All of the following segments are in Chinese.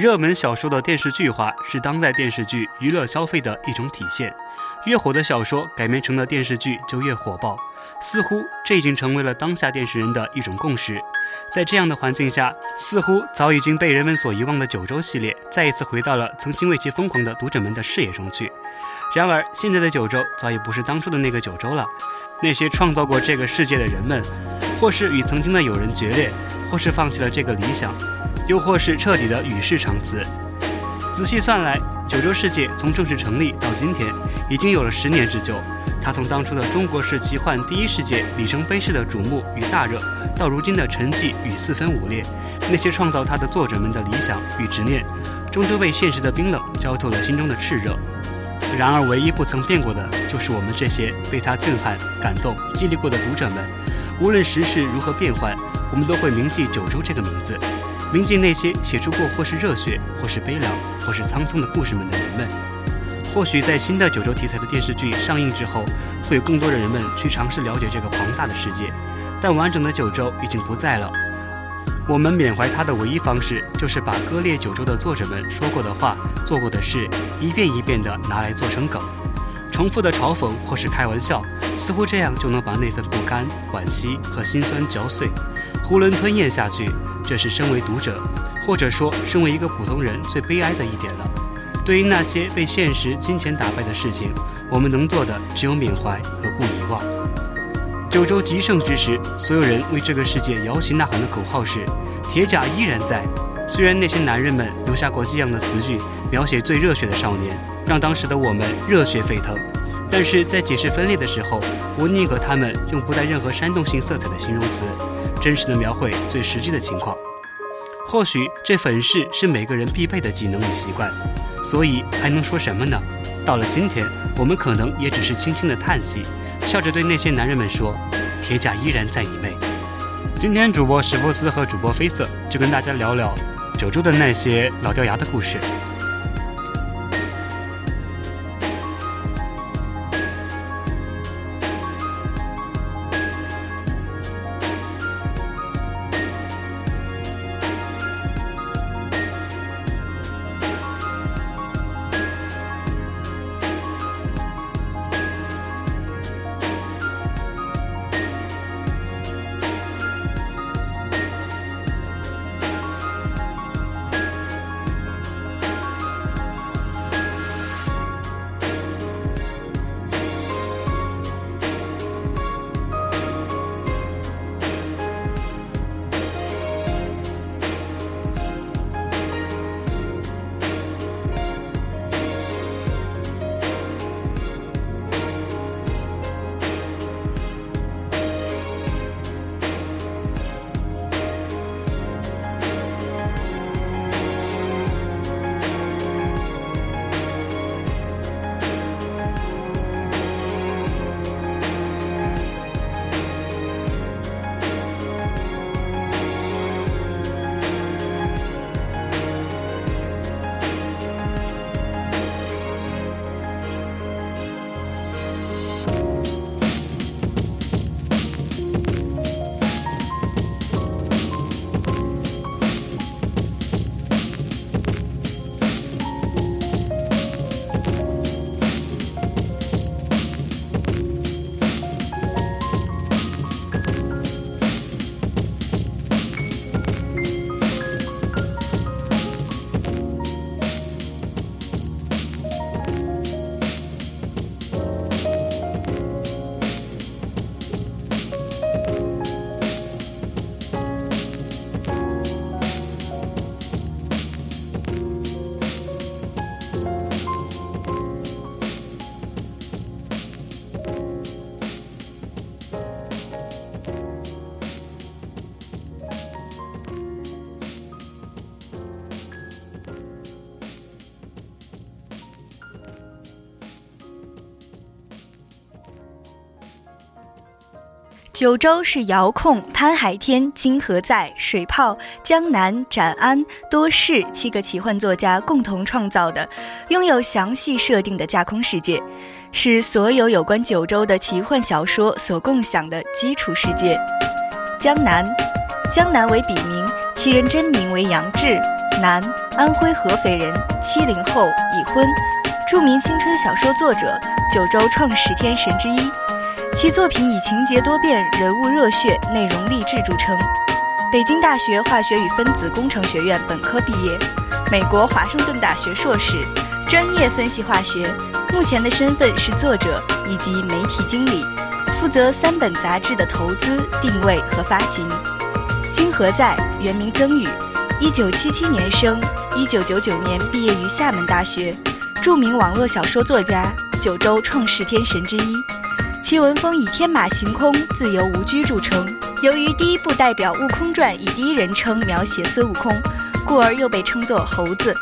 热门小说的电视剧化是当代电视剧娱乐消费的一种体现。越火的小说改编成了电视剧就越火爆，似乎这已经成为了当下电视人的一种共识。在这样的环境下，似乎早已经被人们所遗忘的九州系列再一次回到了曾经为其疯狂的读者们的视野中去。然而，现在的九州早已不是当初的那个九州了。那些创造过这个世界的人们，或是与曾经的友人决裂，或是放弃了这个理想，又或是彻底的与世长辞。仔细算来，九州世界从正式成立到今天，已经有了十年之久。它从当初的中国式奇幻第一世界里程碑式的瞩目与大热，到如今的沉寂与四分五裂，那些创造它的作者们的理想与执念，终究被现实的冰冷浇透了心中的炽热。然而，唯一不曾变过的，就是我们这些被他震撼、感动、激励过的读者们。无论时事如何变换，我们都会铭记九州这个名字，铭记那些写出过或是热血、或是悲凉、或是沧桑的故事们的人们。或许在新的九州题材的电视剧上映之后，会有更多的人们去尝试了解这个庞大的世界，但完整的九州已经不在了。我们缅怀他的唯一方式，就是把割裂九州的作者们说过的话、做过的事，一遍一遍地拿来做成梗，重复的嘲讽或是开玩笑，似乎这样就能把那份不甘、惋惜和心酸嚼碎、囫囵吞咽下去。这是身为读者，或者说身为一个普通人最悲哀的一点了。对于那些被现实、金钱打败的事情，我们能做的只有缅怀和不遗忘。九州极盛之时，所有人为这个世界摇旗呐喊的口号是“铁甲依然在”。虽然那些男人们留下过激昂的词句，描写最热血的少年，让当时的我们热血沸腾，但是在解释分裂的时候，我宁可他们用不带任何煽动性色彩的形容词，真实的描绘最实际的情况。或许这粉饰是每个人必备的技能与习惯，所以还能说什么呢？到了今天，我们可能也只是轻轻的叹息。笑着对那些男人们说：“铁甲依然在你内。”今天主播史波斯和主播绯色就跟大家聊聊九州的那些老掉牙的故事。九州是遥控、潘海天、金河在、水泡、江南、展安、多士七个奇幻作家共同创造的，拥有详细设定的架空世界，是所有有关九州的奇幻小说所共享的基础世界。江南，江南为笔名。其人真名为杨志，男，安徽合肥人，七零后，已婚，著名青春小说作者，九州创十天神之一。其作品以情节多变、人物热血、内容励志著称。北京大学化学与分子工程学院本科毕业，美国华盛顿大学硕士，专业分析化学。目前的身份是作者以及媒体经理，负责三本杂志的投资、定位和发行。金何在，原名曾宇，一九七七年生，一九九九年毕业于厦门大学，著名网络小说作家，九州创世天神之一。其文风以天马行空、自由无拘著称。由于第一部代表《悟空传》以第一人称描写孙悟空，故而又被称作猴子。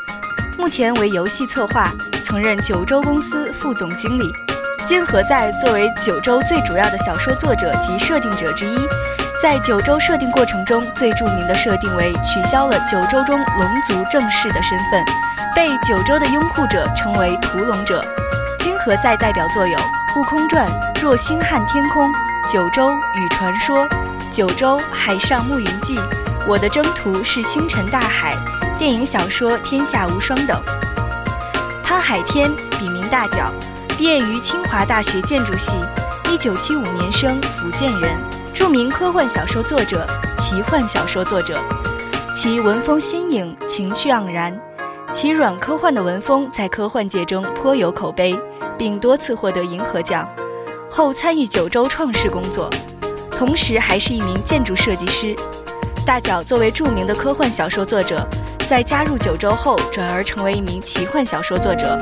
目前为游戏策划，曾任九州公司副总经理。金何在作为九州最主要的小说作者及设定者之一，在九州设定过程中最著名的设定为取消了九州中龙族正式的身份，被九州的拥护者称为屠龙者。金何在代表作有《悟空传》。若星汉天空，九州与传说，九州海上牧云记，我的征途是星辰大海，电影小说天下无双等。潘海天，笔名大脚，毕业于清华大学建筑系，一九七五年生，福建人，著名科幻小说作者、奇幻小说作者。其文风新颖，情趣盎然，其软科幻的文风在科幻界中颇有口碑，并多次获得银河奖。后参与九州创世工作，同时还是一名建筑设计师。大脚作为著名的科幻小说作者，在加入九州后转而成为一名奇幻小说作者。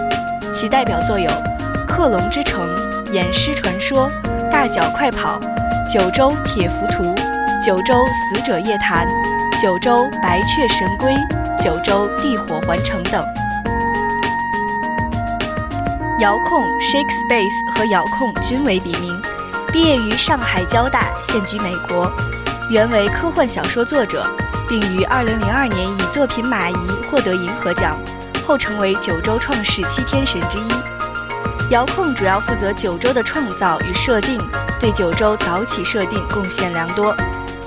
其代表作有《克隆之城》《演尸传说》《大脚快跑》《九州铁浮图》《九州死者夜谈》《九州白雀神龟》《九州地火环城》等。遥控 Shake Space 和遥控均为笔名，毕业于上海交大，现居美国，原为科幻小说作者，并于2002年以作品《马姨》获得银河奖，后成为九州创世七天神之一。遥控主要负责九州的创造与设定，对九州早起设定贡献良多。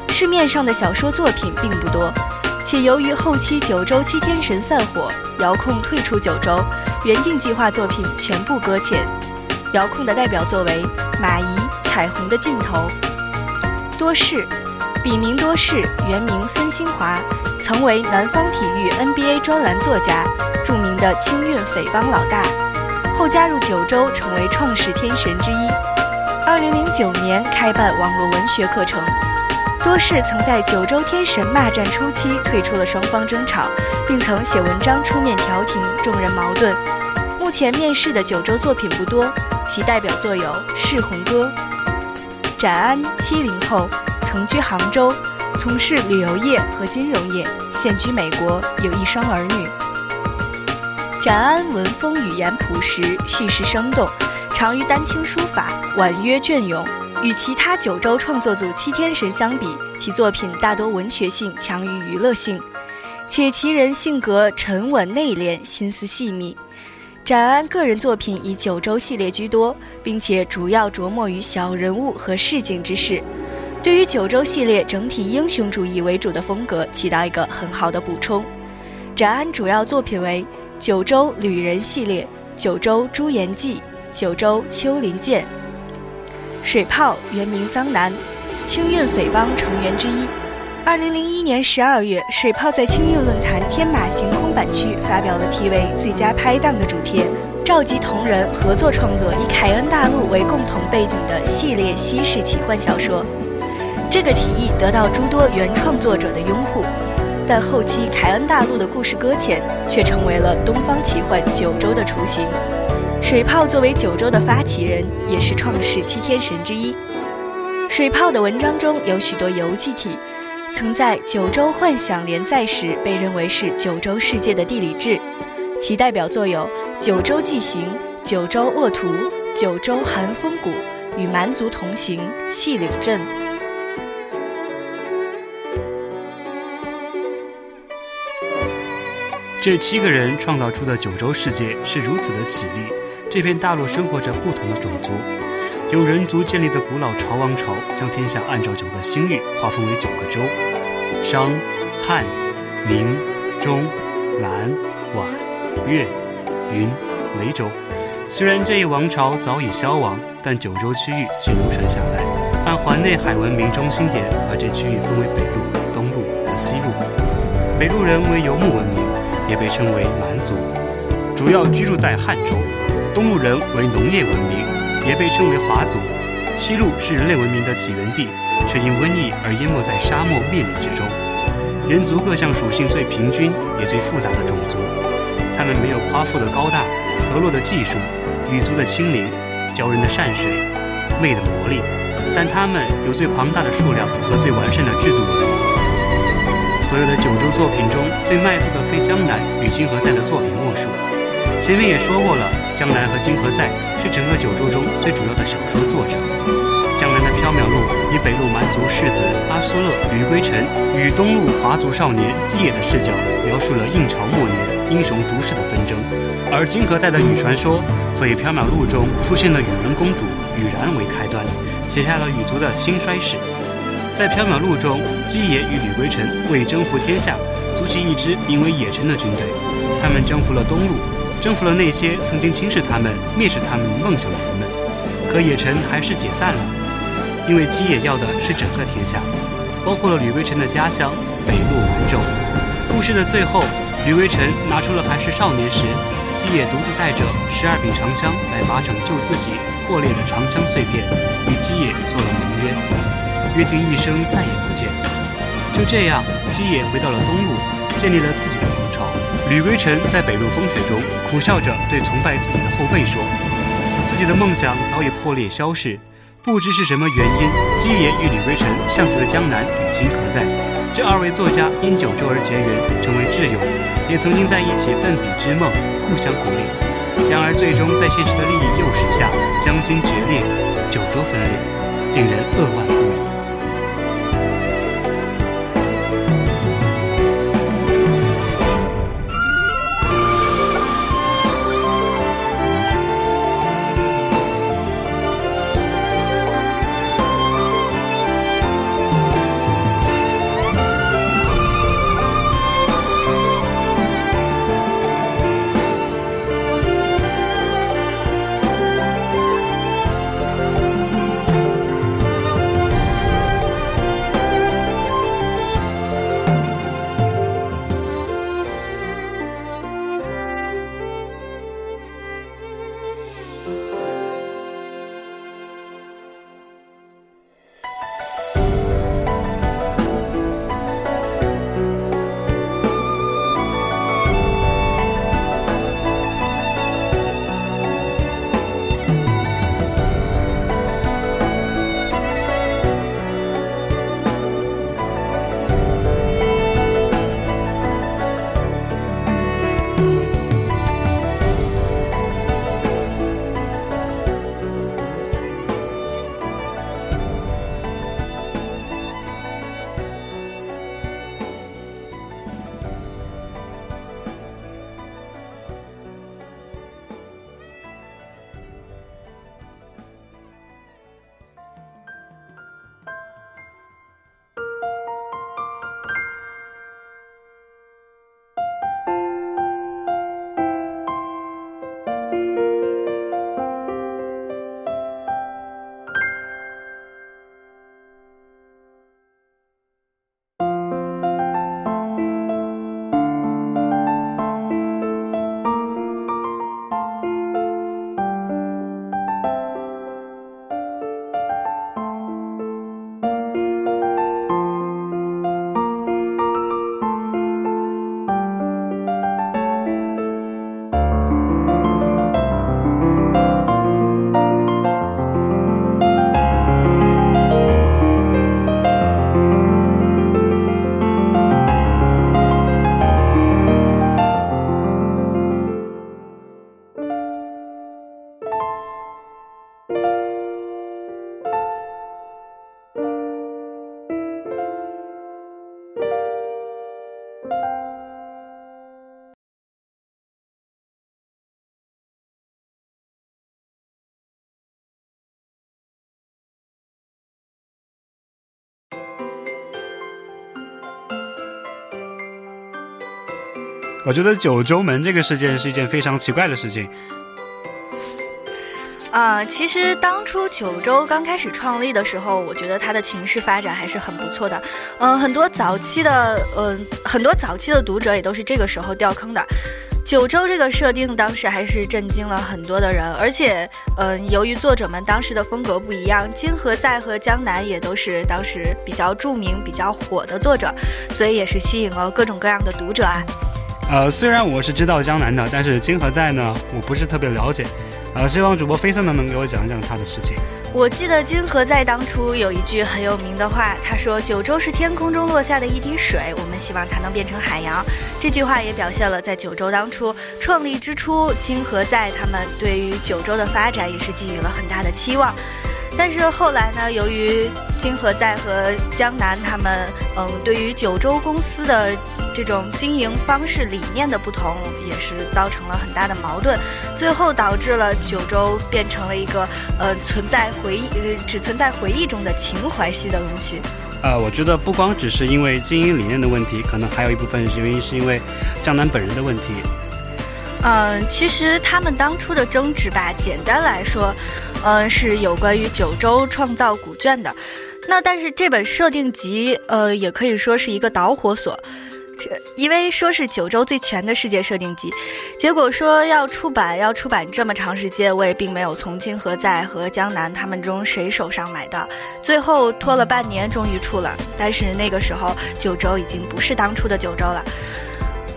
市面上的小说作品并不多，且由于后期九州七天神散伙，遥控退出九州。原定计划作品全部搁浅。遥控的代表作为《马姨》《彩虹的尽头》。多士，笔名多士，原名孙兴华，曾为南方体育 NBA 专栏作家，著名的青运匪帮老大。后加入九州，成为创世天神之一。二零零九年开办网络文学课程。多士曾在九州天神骂战初期退出了双方争吵，并曾写文章出面调停众人矛盾。目前面世的九州作品不多，其代表作有《世红歌》。展安，七零后，曾居杭州，从事旅游业和金融业，现居美国，有一双儿女。展安文风语言朴实，叙事生动，长于丹青书法，婉约隽永。与其他九州创作组七天神相比，其作品大多文学性强于娱乐性，且其人性格沉稳内敛，心思细密。展安个人作品以九州系列居多，并且主要着墨于小人物和市井之事，对于九州系列整体英雄主义为主的风格起到一个很好的补充。展安主要作品为《九州旅人》系列，《九州朱颜记》，《九州丘陵剑》。水炮原名臧南，青运匪帮成员之一。二零零一年十二月，水炮在青运论坛天马行空版区发表了题为“最佳拍档”的主题，召集同人合作创作以凯恩大陆为共同背景的系列西式奇幻小说。这个提议得到诸多原创作者的拥护，但后期凯恩大陆的故事搁浅，却成为了东方奇幻九州的雏形。水泡作为九州的发起人，也是创世七天神之一。水泡的文章中有许多游记体，曾在《九州幻想》连载时被认为是九州世界的地理志。其代表作有《九州纪行》《九州恶图》《九州寒风谷》《与蛮族同行》《细柳镇》。这七个人创造出的九州世界是如此的绮丽。这片大陆生活着不同的种族，由人族建立的古老朝王朝将天下按照九个星域划分为九个州：商、汉、明、中、南、皖、越、云、雷州。虽然这一王朝早已消亡，但九州区域却流传下来。按环内海文明中心点，把这区域分为北路、东路和西路。北路人为游牧文明，也被称为蛮族，主要居住在汉州；东路人为农业文明，也被称为华族。西路是人类文明的起源地，却因瘟疫而淹没在沙漠密林之中。人族各项属性最平均也最复杂的种族，他们没有夸父的高大、河洛的技术、羽族的轻灵、鲛人的善水、魅的魔力，但他们有最庞大的数量和最完善的制度。所有的九州作品中最卖座的非江南与金河在的作品莫。前面也说过了，江南和金河在是整个九州中最主要的小说作者。江南的缥缈录以北路蛮族世子阿苏勒、吕归尘与东路华族少年姬野的视角，描述了印朝末年英雄逐世的纷争；而金河在的羽传说则以缥缈录中出现的羽人公主羽然为开端，写下了羽族的兴衰史。在缥缈录中，姬野与吕归尘为征服天下，组起一支名为野尘的军队，他们征服了东路。征服了那些曾经轻视他们、蔑视他们梦想的人们，可野城还是解散了，因为基野要的是整个天下，包括了吕归尘的家乡北路蛮州。故事的最后，吕归尘拿出了还是少年时，基野独自带着十二柄长枪来拔拯救自己破裂的长枪碎片，与基野做了盟约，约定一生再也不见。就这样，基野回到了东路，建立了自己的王朝。吕归尘在北路风雪中苦笑着对崇拜自己的后辈说：“自己的梦想早已破裂消逝，不知是什么原因，基野与吕归尘像极了江南与金河在。这二位作家因九州而结缘，成为挚友，也曾经在一起奋笔之梦，互相鼓励。然而最终在现实的利益诱使下，江津决裂，九州分裂，令人扼腕不已。”我觉得九州门这个事件是一件非常奇怪的事情。啊，其实当初九州刚开始创立的时候，我觉得它的情势发展还是很不错的。嗯，很多早期的，嗯，很多早期的读者也都是这个时候掉坑的。九州这个设定当时还是震惊了很多的人，而且，嗯，由于作者们当时的风格不一样，金河在和江南也都是当时比较著名、比较火的作者，所以也是吸引了各种各样的读者啊。呃，虽然我是知道江南的，但是金河在呢，我不是特别了解。呃，希望主播飞色呢能给我讲讲他的事情。我记得金河在当初有一句很有名的话，他说：“九州是天空中落下的一滴水，我们希望它能变成海洋。”这句话也表现了在九州当初创立之初，金河在他们对于九州的发展也是寄予了很大的期望。但是后来呢，由于金河在和江南他们，嗯，对于九州公司的。这种经营方式理念的不同，也是造成了很大的矛盾，最后导致了九州变成了一个呃存在回忆呃只存在回忆中的情怀系的东西。呃，我觉得不光只是因为经营理念的问题，可能还有一部分原因是因为江南本人的问题。嗯，其实他们当初的争执吧，简单来说，嗯，是有关于九州创造古卷的。那但是这本设定集，呃，也可以说是一个导火索。因为说是九州最全的世界设定集，结果说要出版，要出版这么长时间，我也并没有从金河在和江南他们中谁手上买的，最后拖了半年，终于出了。但是那个时候九州已经不是当初的九州了。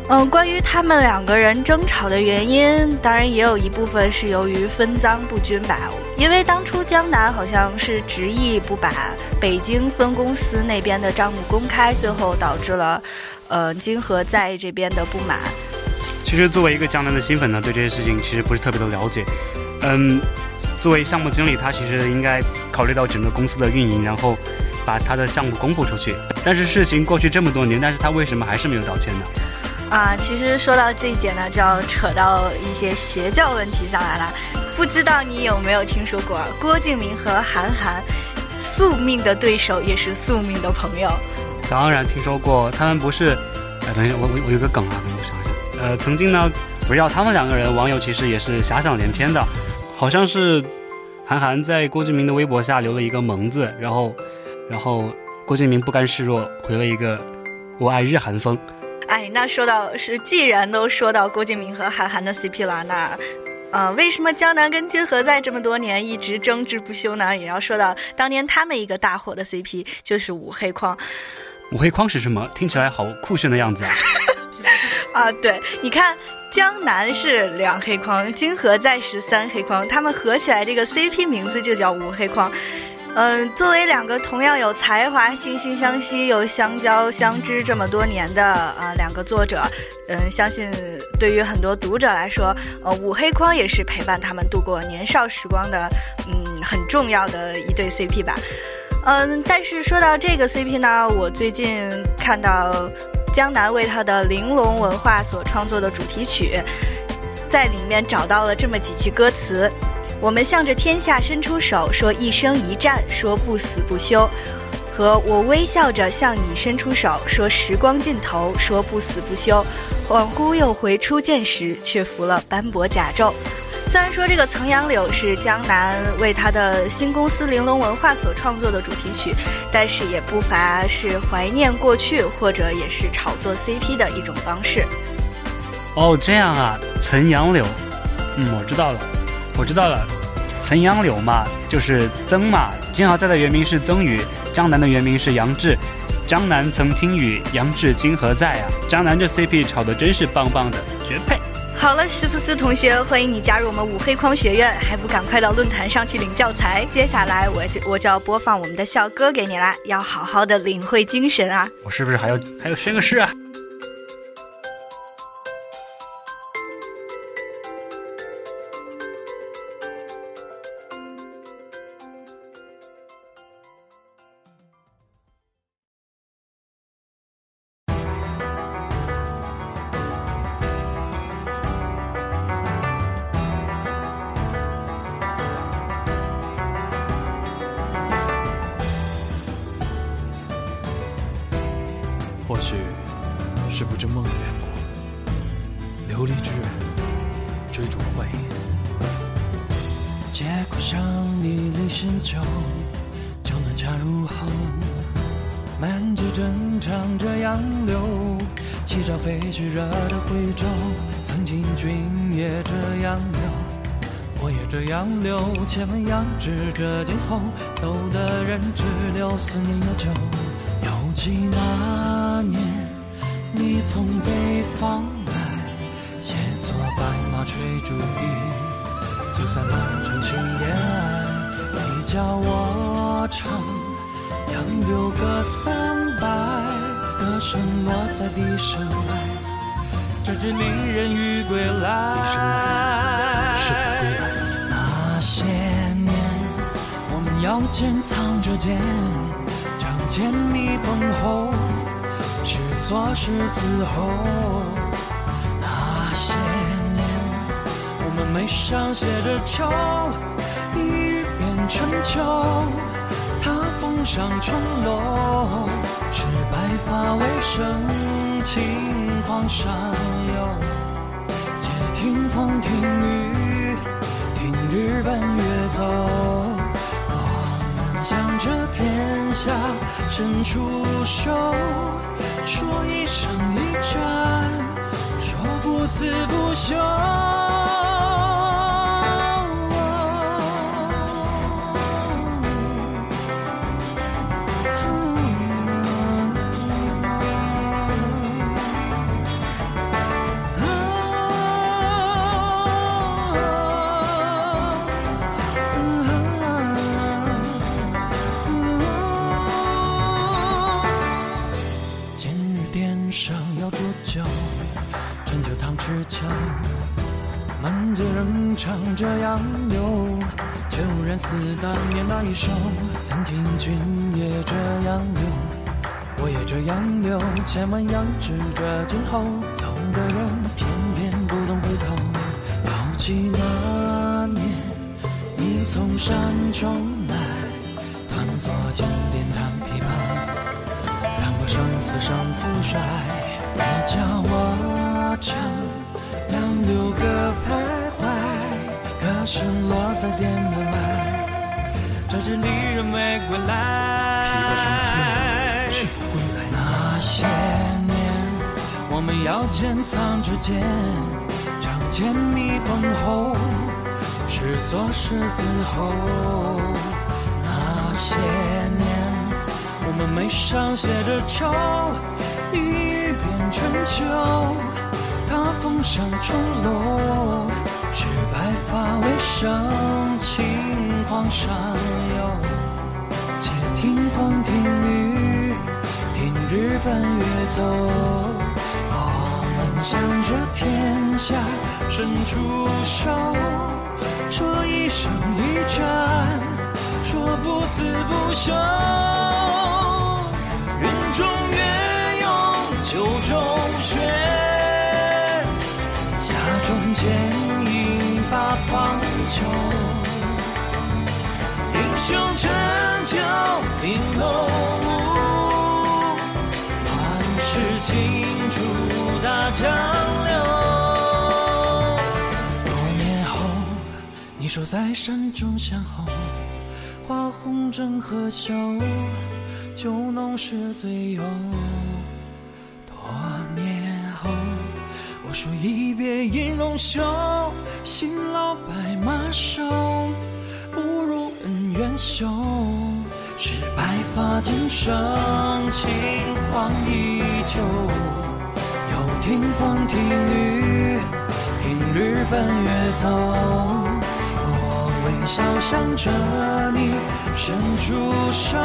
嗯，关于他们两个人争吵的原因，当然也有一部分是由于分赃不均吧。因为当初江南好像是执意不把北京分公司那边的账目公开，最后导致了。呃，金河在这边的不满。其实作为一个江南的新粉呢，对这些事情其实不是特别的了解。嗯，作为项目经理，他其实应该考虑到整个公司的运营，然后把他的项目公布出去。但是事情过去这么多年，但是他为什么还是没有道歉呢？啊，其实说到这一点呢，就要扯到一些邪教问题上来了。不知道你有没有听说过郭敬明和韩寒，宿命的对手，也是宿命的朋友。当然听说过，他们不是，哎，等一下，我我我有个梗啊，等我想一想。呃，曾经呢，围绕他们两个人，网友其实也是遐想连篇的，好像是韩寒在郭敬明的微博下留了一个萌字，然后，然后郭敬明不甘示弱，回了一个我爱日韩风。哎，那说到是，既然都说到郭敬明和韩寒的 CP 了，那。呃，为什么江南跟金河在这么多年一直争执不休呢？也要说到当年他们一个大火的 CP，就是五黑框。五黑框是什么？听起来好酷炫的样子啊！啊，对，你看，江南是两黑框，金河在是三黑框，他们合起来这个 CP 名字就叫五黑框。嗯，作为两个同样有才华、惺惺相惜又相交相知这么多年的呃两个作者，嗯，相信对于很多读者来说，呃，五黑框也是陪伴他们度过年少时光的，嗯，很重要的一对 CP 吧。嗯，但是说到这个 CP 呢，我最近看到江南为他的玲珑文化所创作的主题曲，在里面找到了这么几句歌词。我们向着天下伸出手，说一生一战，说不死不休；和我微笑着向你伸出手，说时光尽头，说不死不休。恍惚又回初见时，却服了斑驳甲胄。虽然说这个《曾杨柳》是江南为他的新公司玲珑文化所创作的主题曲，但是也不乏是怀念过去，或者也是炒作 CP 的一种方式。哦，这样啊，《曾杨柳》，嗯，我知道了。我知道了，岑杨柳嘛，就是曾嘛。金豪在的原名是曾宇，江南的原名是杨志。江南曾听雨，杨志今何在啊？江南这 CP 炒的真是棒棒的，绝配。好了，史福斯同学，欢迎你加入我们五黑框学院，还不赶快到论坛上去领教材？接下来我就我就要播放我们的校歌给你啦，要好好的领会精神啊！我是不是还要还要宣个誓啊？是不知梦远过，流离之人追逐回忆。借故像一粒新酒，就能恰入喉。满街正唱着杨柳，七朝飞去惹的徽州。曾经君也这样留，我也这样留。且问杨枝这今后，走的人只留思念悠久。犹记那年，从北方来，携作白马吹竹笛，走散满城青烟。你教我唱杨柳歌三百，歌声落在笛声外。这支离人欲归来，是否归来？那些年，我们腰间藏着剑，仗剑逆风后，是左是字后。那些年，我们眉上写着愁，一语变成秋。他峰上重楼，是白发为生，轻狂上游。且听风听雨，听日奔月走。我们向着天下伸出手，说一生一战，说不死不休。人唱着杨柳，却无人似当年那一首。曾经君也这样留，我也这样留，千万杨志这今后，走的人偏偏不懂回头。犹记那年，你从山中来，端坐金殿弹琵琶。看过生死胜负衰，你叫我唱声落在殿门外，这支离人未归来。是否归来？那些年，我们腰间藏着剑，仗剑逆风后，是左是字后。那些年。我们眉上写着愁，一语变成秋。他峰上重楼，是白发为生，轻狂上游。且听风听雨，听日奔月走。我们向着天下伸出手，说一生一战，说不死不休。云中月涌九州雪，家中剑方秋。英雄成就定楼舞，乱世尽处大江流。多年后，你守在山中相候，花红正和秀。酒浓是醉游，说一别音容休，新老白马瘦，不如恩怨休。是白发今生，轻狂依旧。又听风听雨，听日奔月走。我微笑向着你伸出手。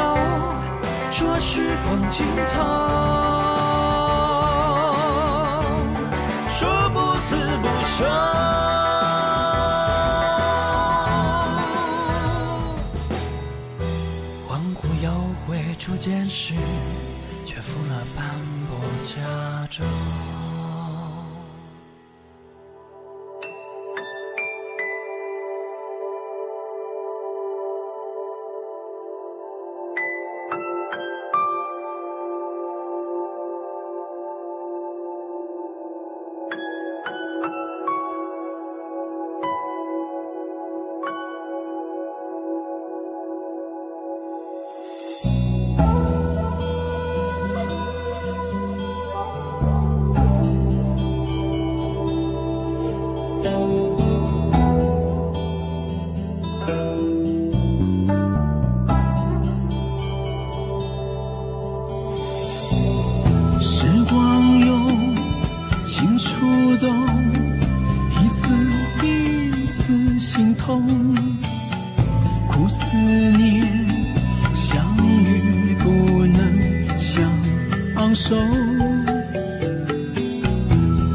说时光尽头，中。恍惚又回初见时，却负了斑驳思心痛，苦思念，相遇不能相昂首，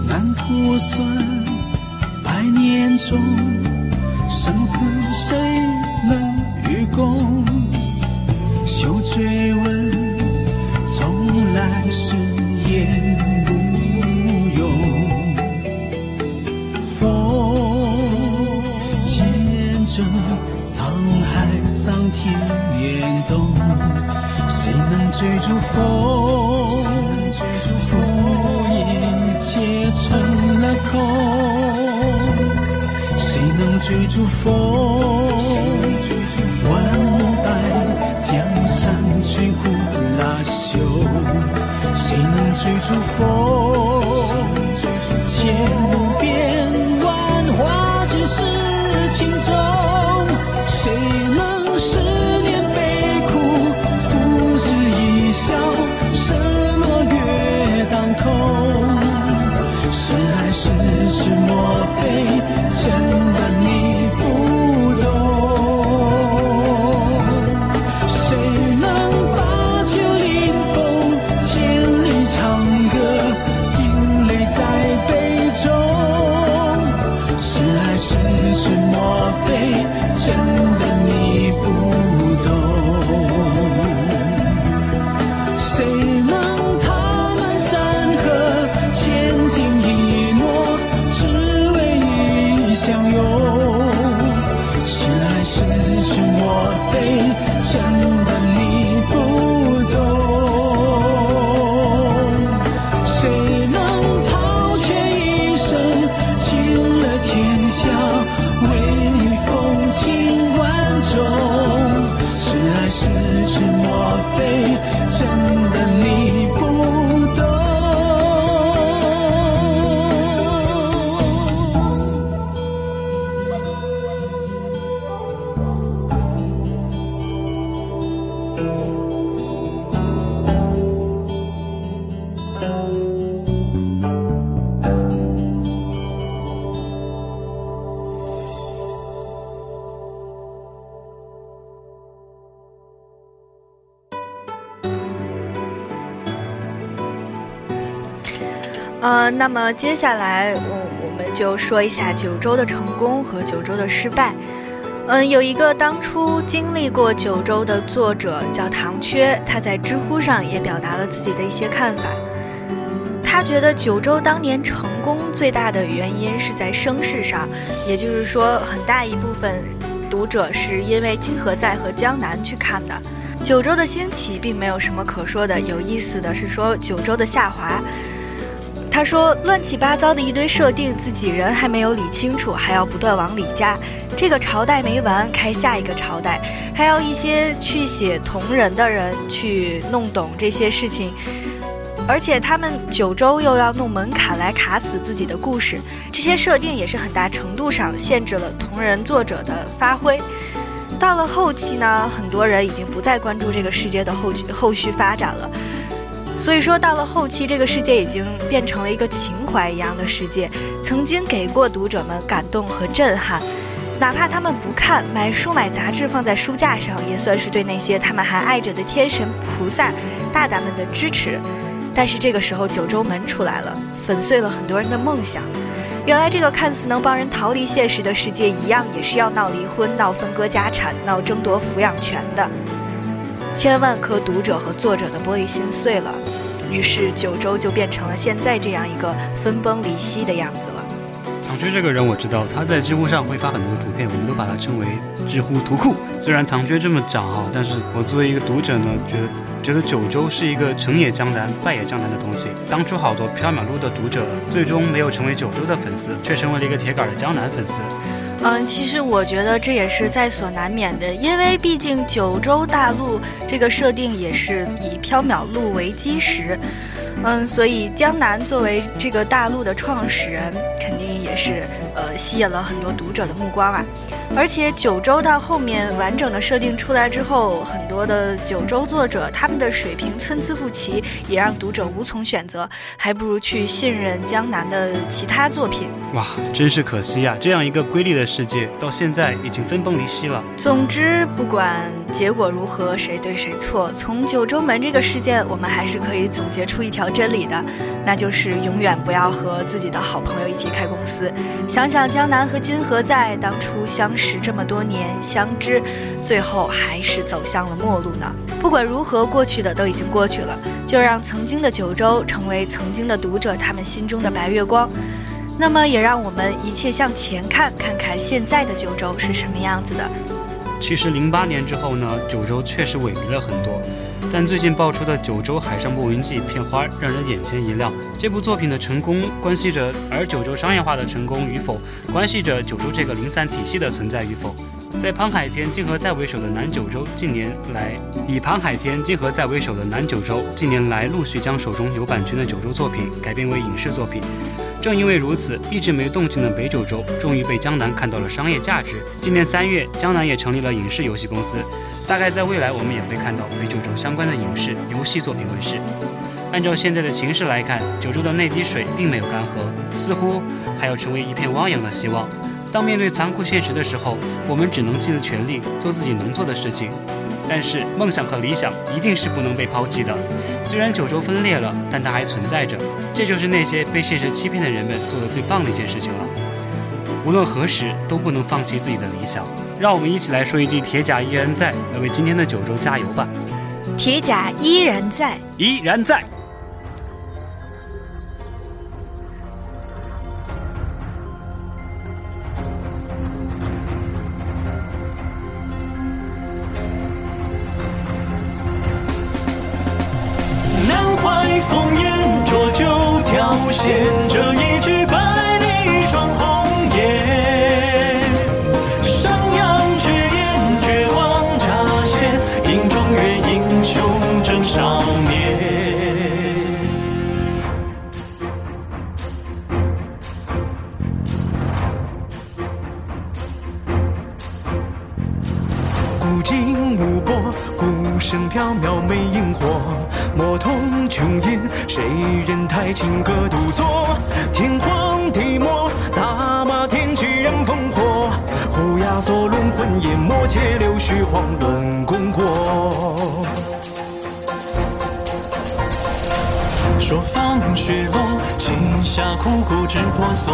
难估算百年中生死，谁能与共？追逐风，风一切成了空。谁能追逐风？万代江山摧枯拉朽。谁能追逐风？那么接下来我我们就说一下九州的成功和九州的失败。嗯，有一个当初经历过九州的作者叫唐缺，他在知乎上也表达了自己的一些看法。他觉得九州当年成功最大的原因是在声势上，也就是说，很大一部分读者是因为金河在和江南去看的。九州的兴起并没有什么可说的，有意思的是说九州的下滑。他说：“乱七八糟的一堆设定，自己人还没有理清楚，还要不断往里加。这个朝代没完，开下一个朝代，还要一些去写同人的人去弄懂这些事情。而且他们九州又要弄门槛来卡死自己的故事，这些设定也是很大程度上限制了同人作者的发挥。到了后期呢，很多人已经不再关注这个世界的后续后续发展了。”所以说，到了后期，这个世界已经变成了一个情怀一样的世界，曾经给过读者们感动和震撼，哪怕他们不看，买书买杂志放在书架上，也算是对那些他们还爱着的天神菩萨、大大们的支持。但是这个时候，九州门出来了，粉碎了很多人的梦想。原来，这个看似能帮人逃离现实的世界，一样也是要闹离婚、闹分割家产、闹争夺抚养权的。千万颗读者和作者的玻璃心碎了，于是九州就变成了现在这样一个分崩离析的样子了。唐缺这个人我知道，他在知乎上会发很多的图片，我们都把他称为知乎图库。虽然唐缺这么讲啊，但是我作为一个读者呢，觉得觉得九州是一个成也江南，败也江南的东西。当初好多缥缈录的读者，最终没有成为九州的粉丝，却成为了一个铁杆的江南粉丝。嗯，其实我觉得这也是在所难免的，因为毕竟九州大陆这个设定也是以缥缈录为基石。嗯，所以江南作为这个大陆的创始人，肯定也是呃吸引了很多读者的目光啊。而且九州到后面完整的设定出来之后，很多的九州作者他们的水平参差不齐，也让读者无从选择，还不如去信任江南的其他作品。哇，真是可惜呀！这样一个瑰丽的世界，到现在已经分崩离析了。总之，不管结果如何，谁对谁错，从九州门这个事件，我们还是可以总结出一条真理的，那就是永远不要和自己的好朋友一起开公司。想想江南和金河在当初相识。这么多年相知，最后还是走向了末路呢。不管如何，过去的都已经过去了，就让曾经的九州成为曾经的读者他们心中的白月光。那么，也让我们一切向前看，看看现在的九州是什么样子的。其实，零八年之后呢，九州确实萎靡了很多。但最近爆出的《九州海上牧云记》片花让人眼前一亮。这部作品的成功关系着，而九州商业化的成功与否，关系着九州这个零散体系的存在与否。在潘海天、金河在为首的南九州近年来，以潘海天、金河在为首的南九州近年来陆续将手中有版权的九州作品改编为影视作品。正因为如此，一直没动静的北九州终于被江南看到了商业价值。今年三月，江南也成立了影视游戏公司。大概在未来，我们也会看到北九州相关的影视、游戏作品问世。按照现在的情势来看，九州的那滴水并没有干涸，似乎还要成为一片汪洋的希望。当面对残酷现实的时候，我们只能尽全力做自己能做的事情。但是梦想和理想一定是不能被抛弃的。虽然九州分裂了，但它还存在着。这就是那些被现实欺骗的人们做的最棒的一件事情了。无论何时都不能放弃自己的理想。让我们一起来说一句“铁甲依然在”，来为今天的九州加油吧！铁甲依然在，依然在。雪落，青霞枯骨之婆娑。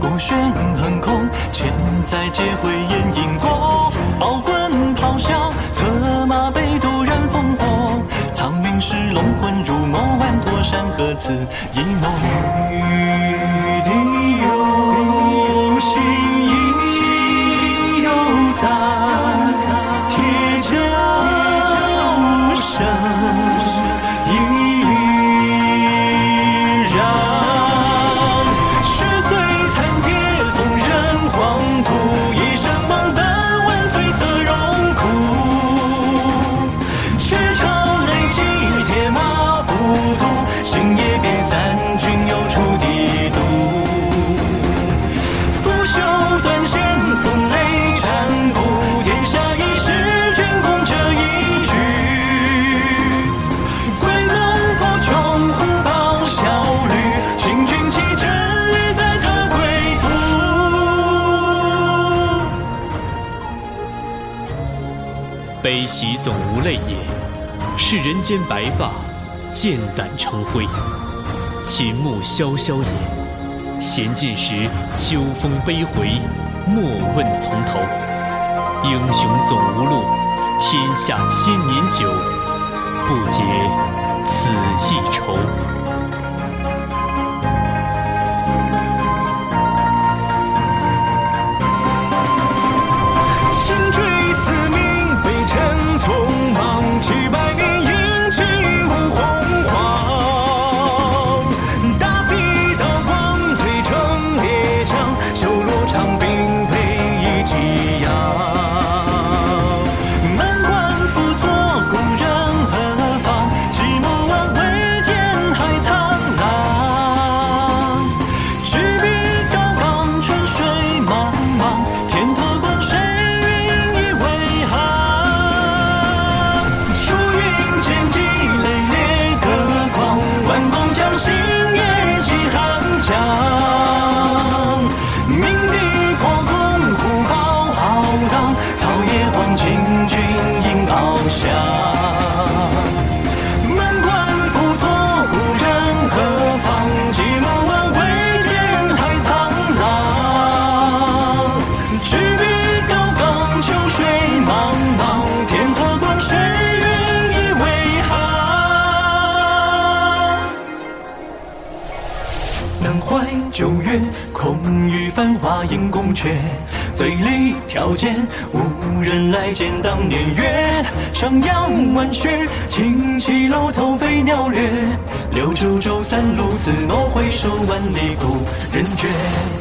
孤悬横空，千载皆会掩因果。傲魂咆哮，策马北渡燃烽火。苍云是龙魂入魔，万托山河自一诺。玉笛有心总无泪也，是人间白发，剑胆成灰。秦木萧萧也，闲尽时秋风悲回，莫问从头。英雄总无路，天下千年久，不解此一愁。却。醉里挑剑，无人来见当年月。上阳晚雪，旌旗楼头飞鸟掠。六九州三路子，诺回首，万里故人绝。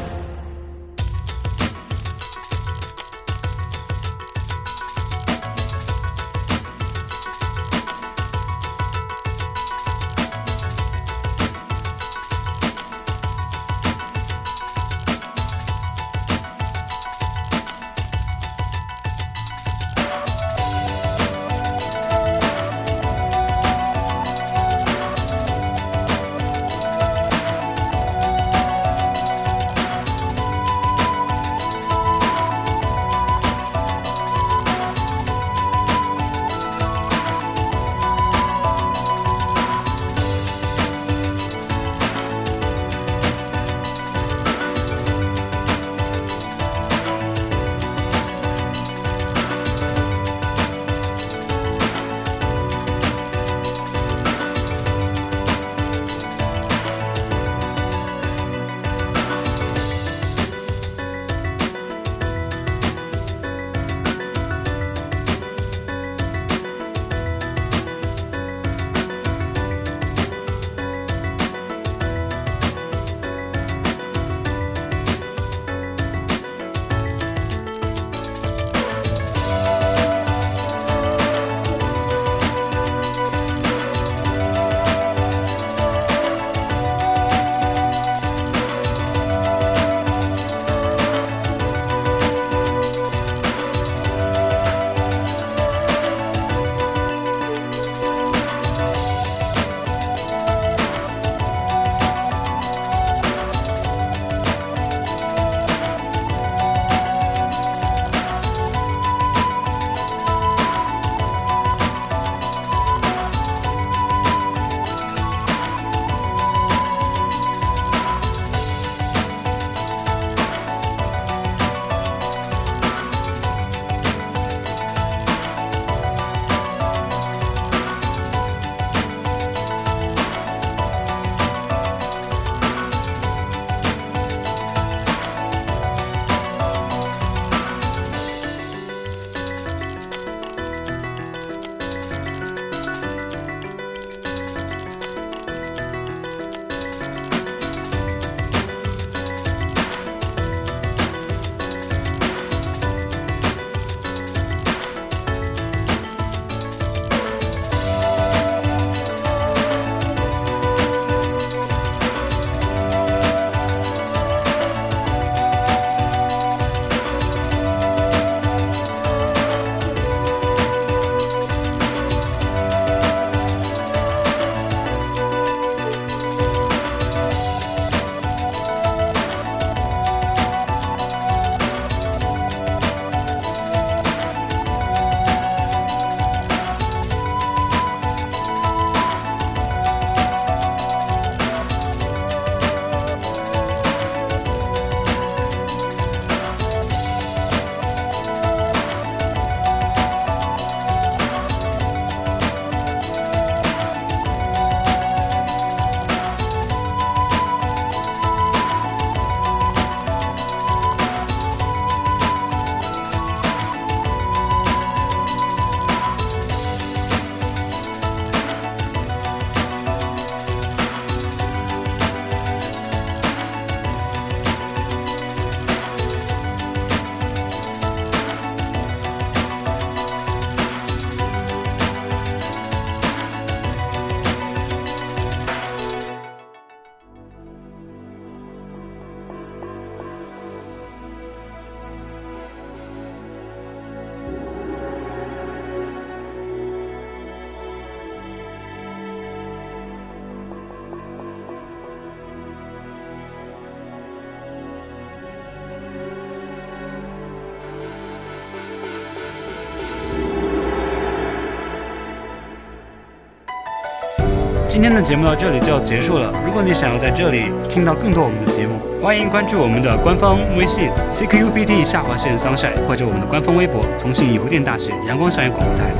今天的节目到这里就要结束了。如果你想要在这里听到更多我们的节目，欢迎关注我们的官方微信 CQUBT 下划线 Sunshine，或者我们的官方微博重庆邮电大学阳光校园广播台。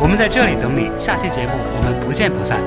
我们在这里等你，下期节目我们不见不散。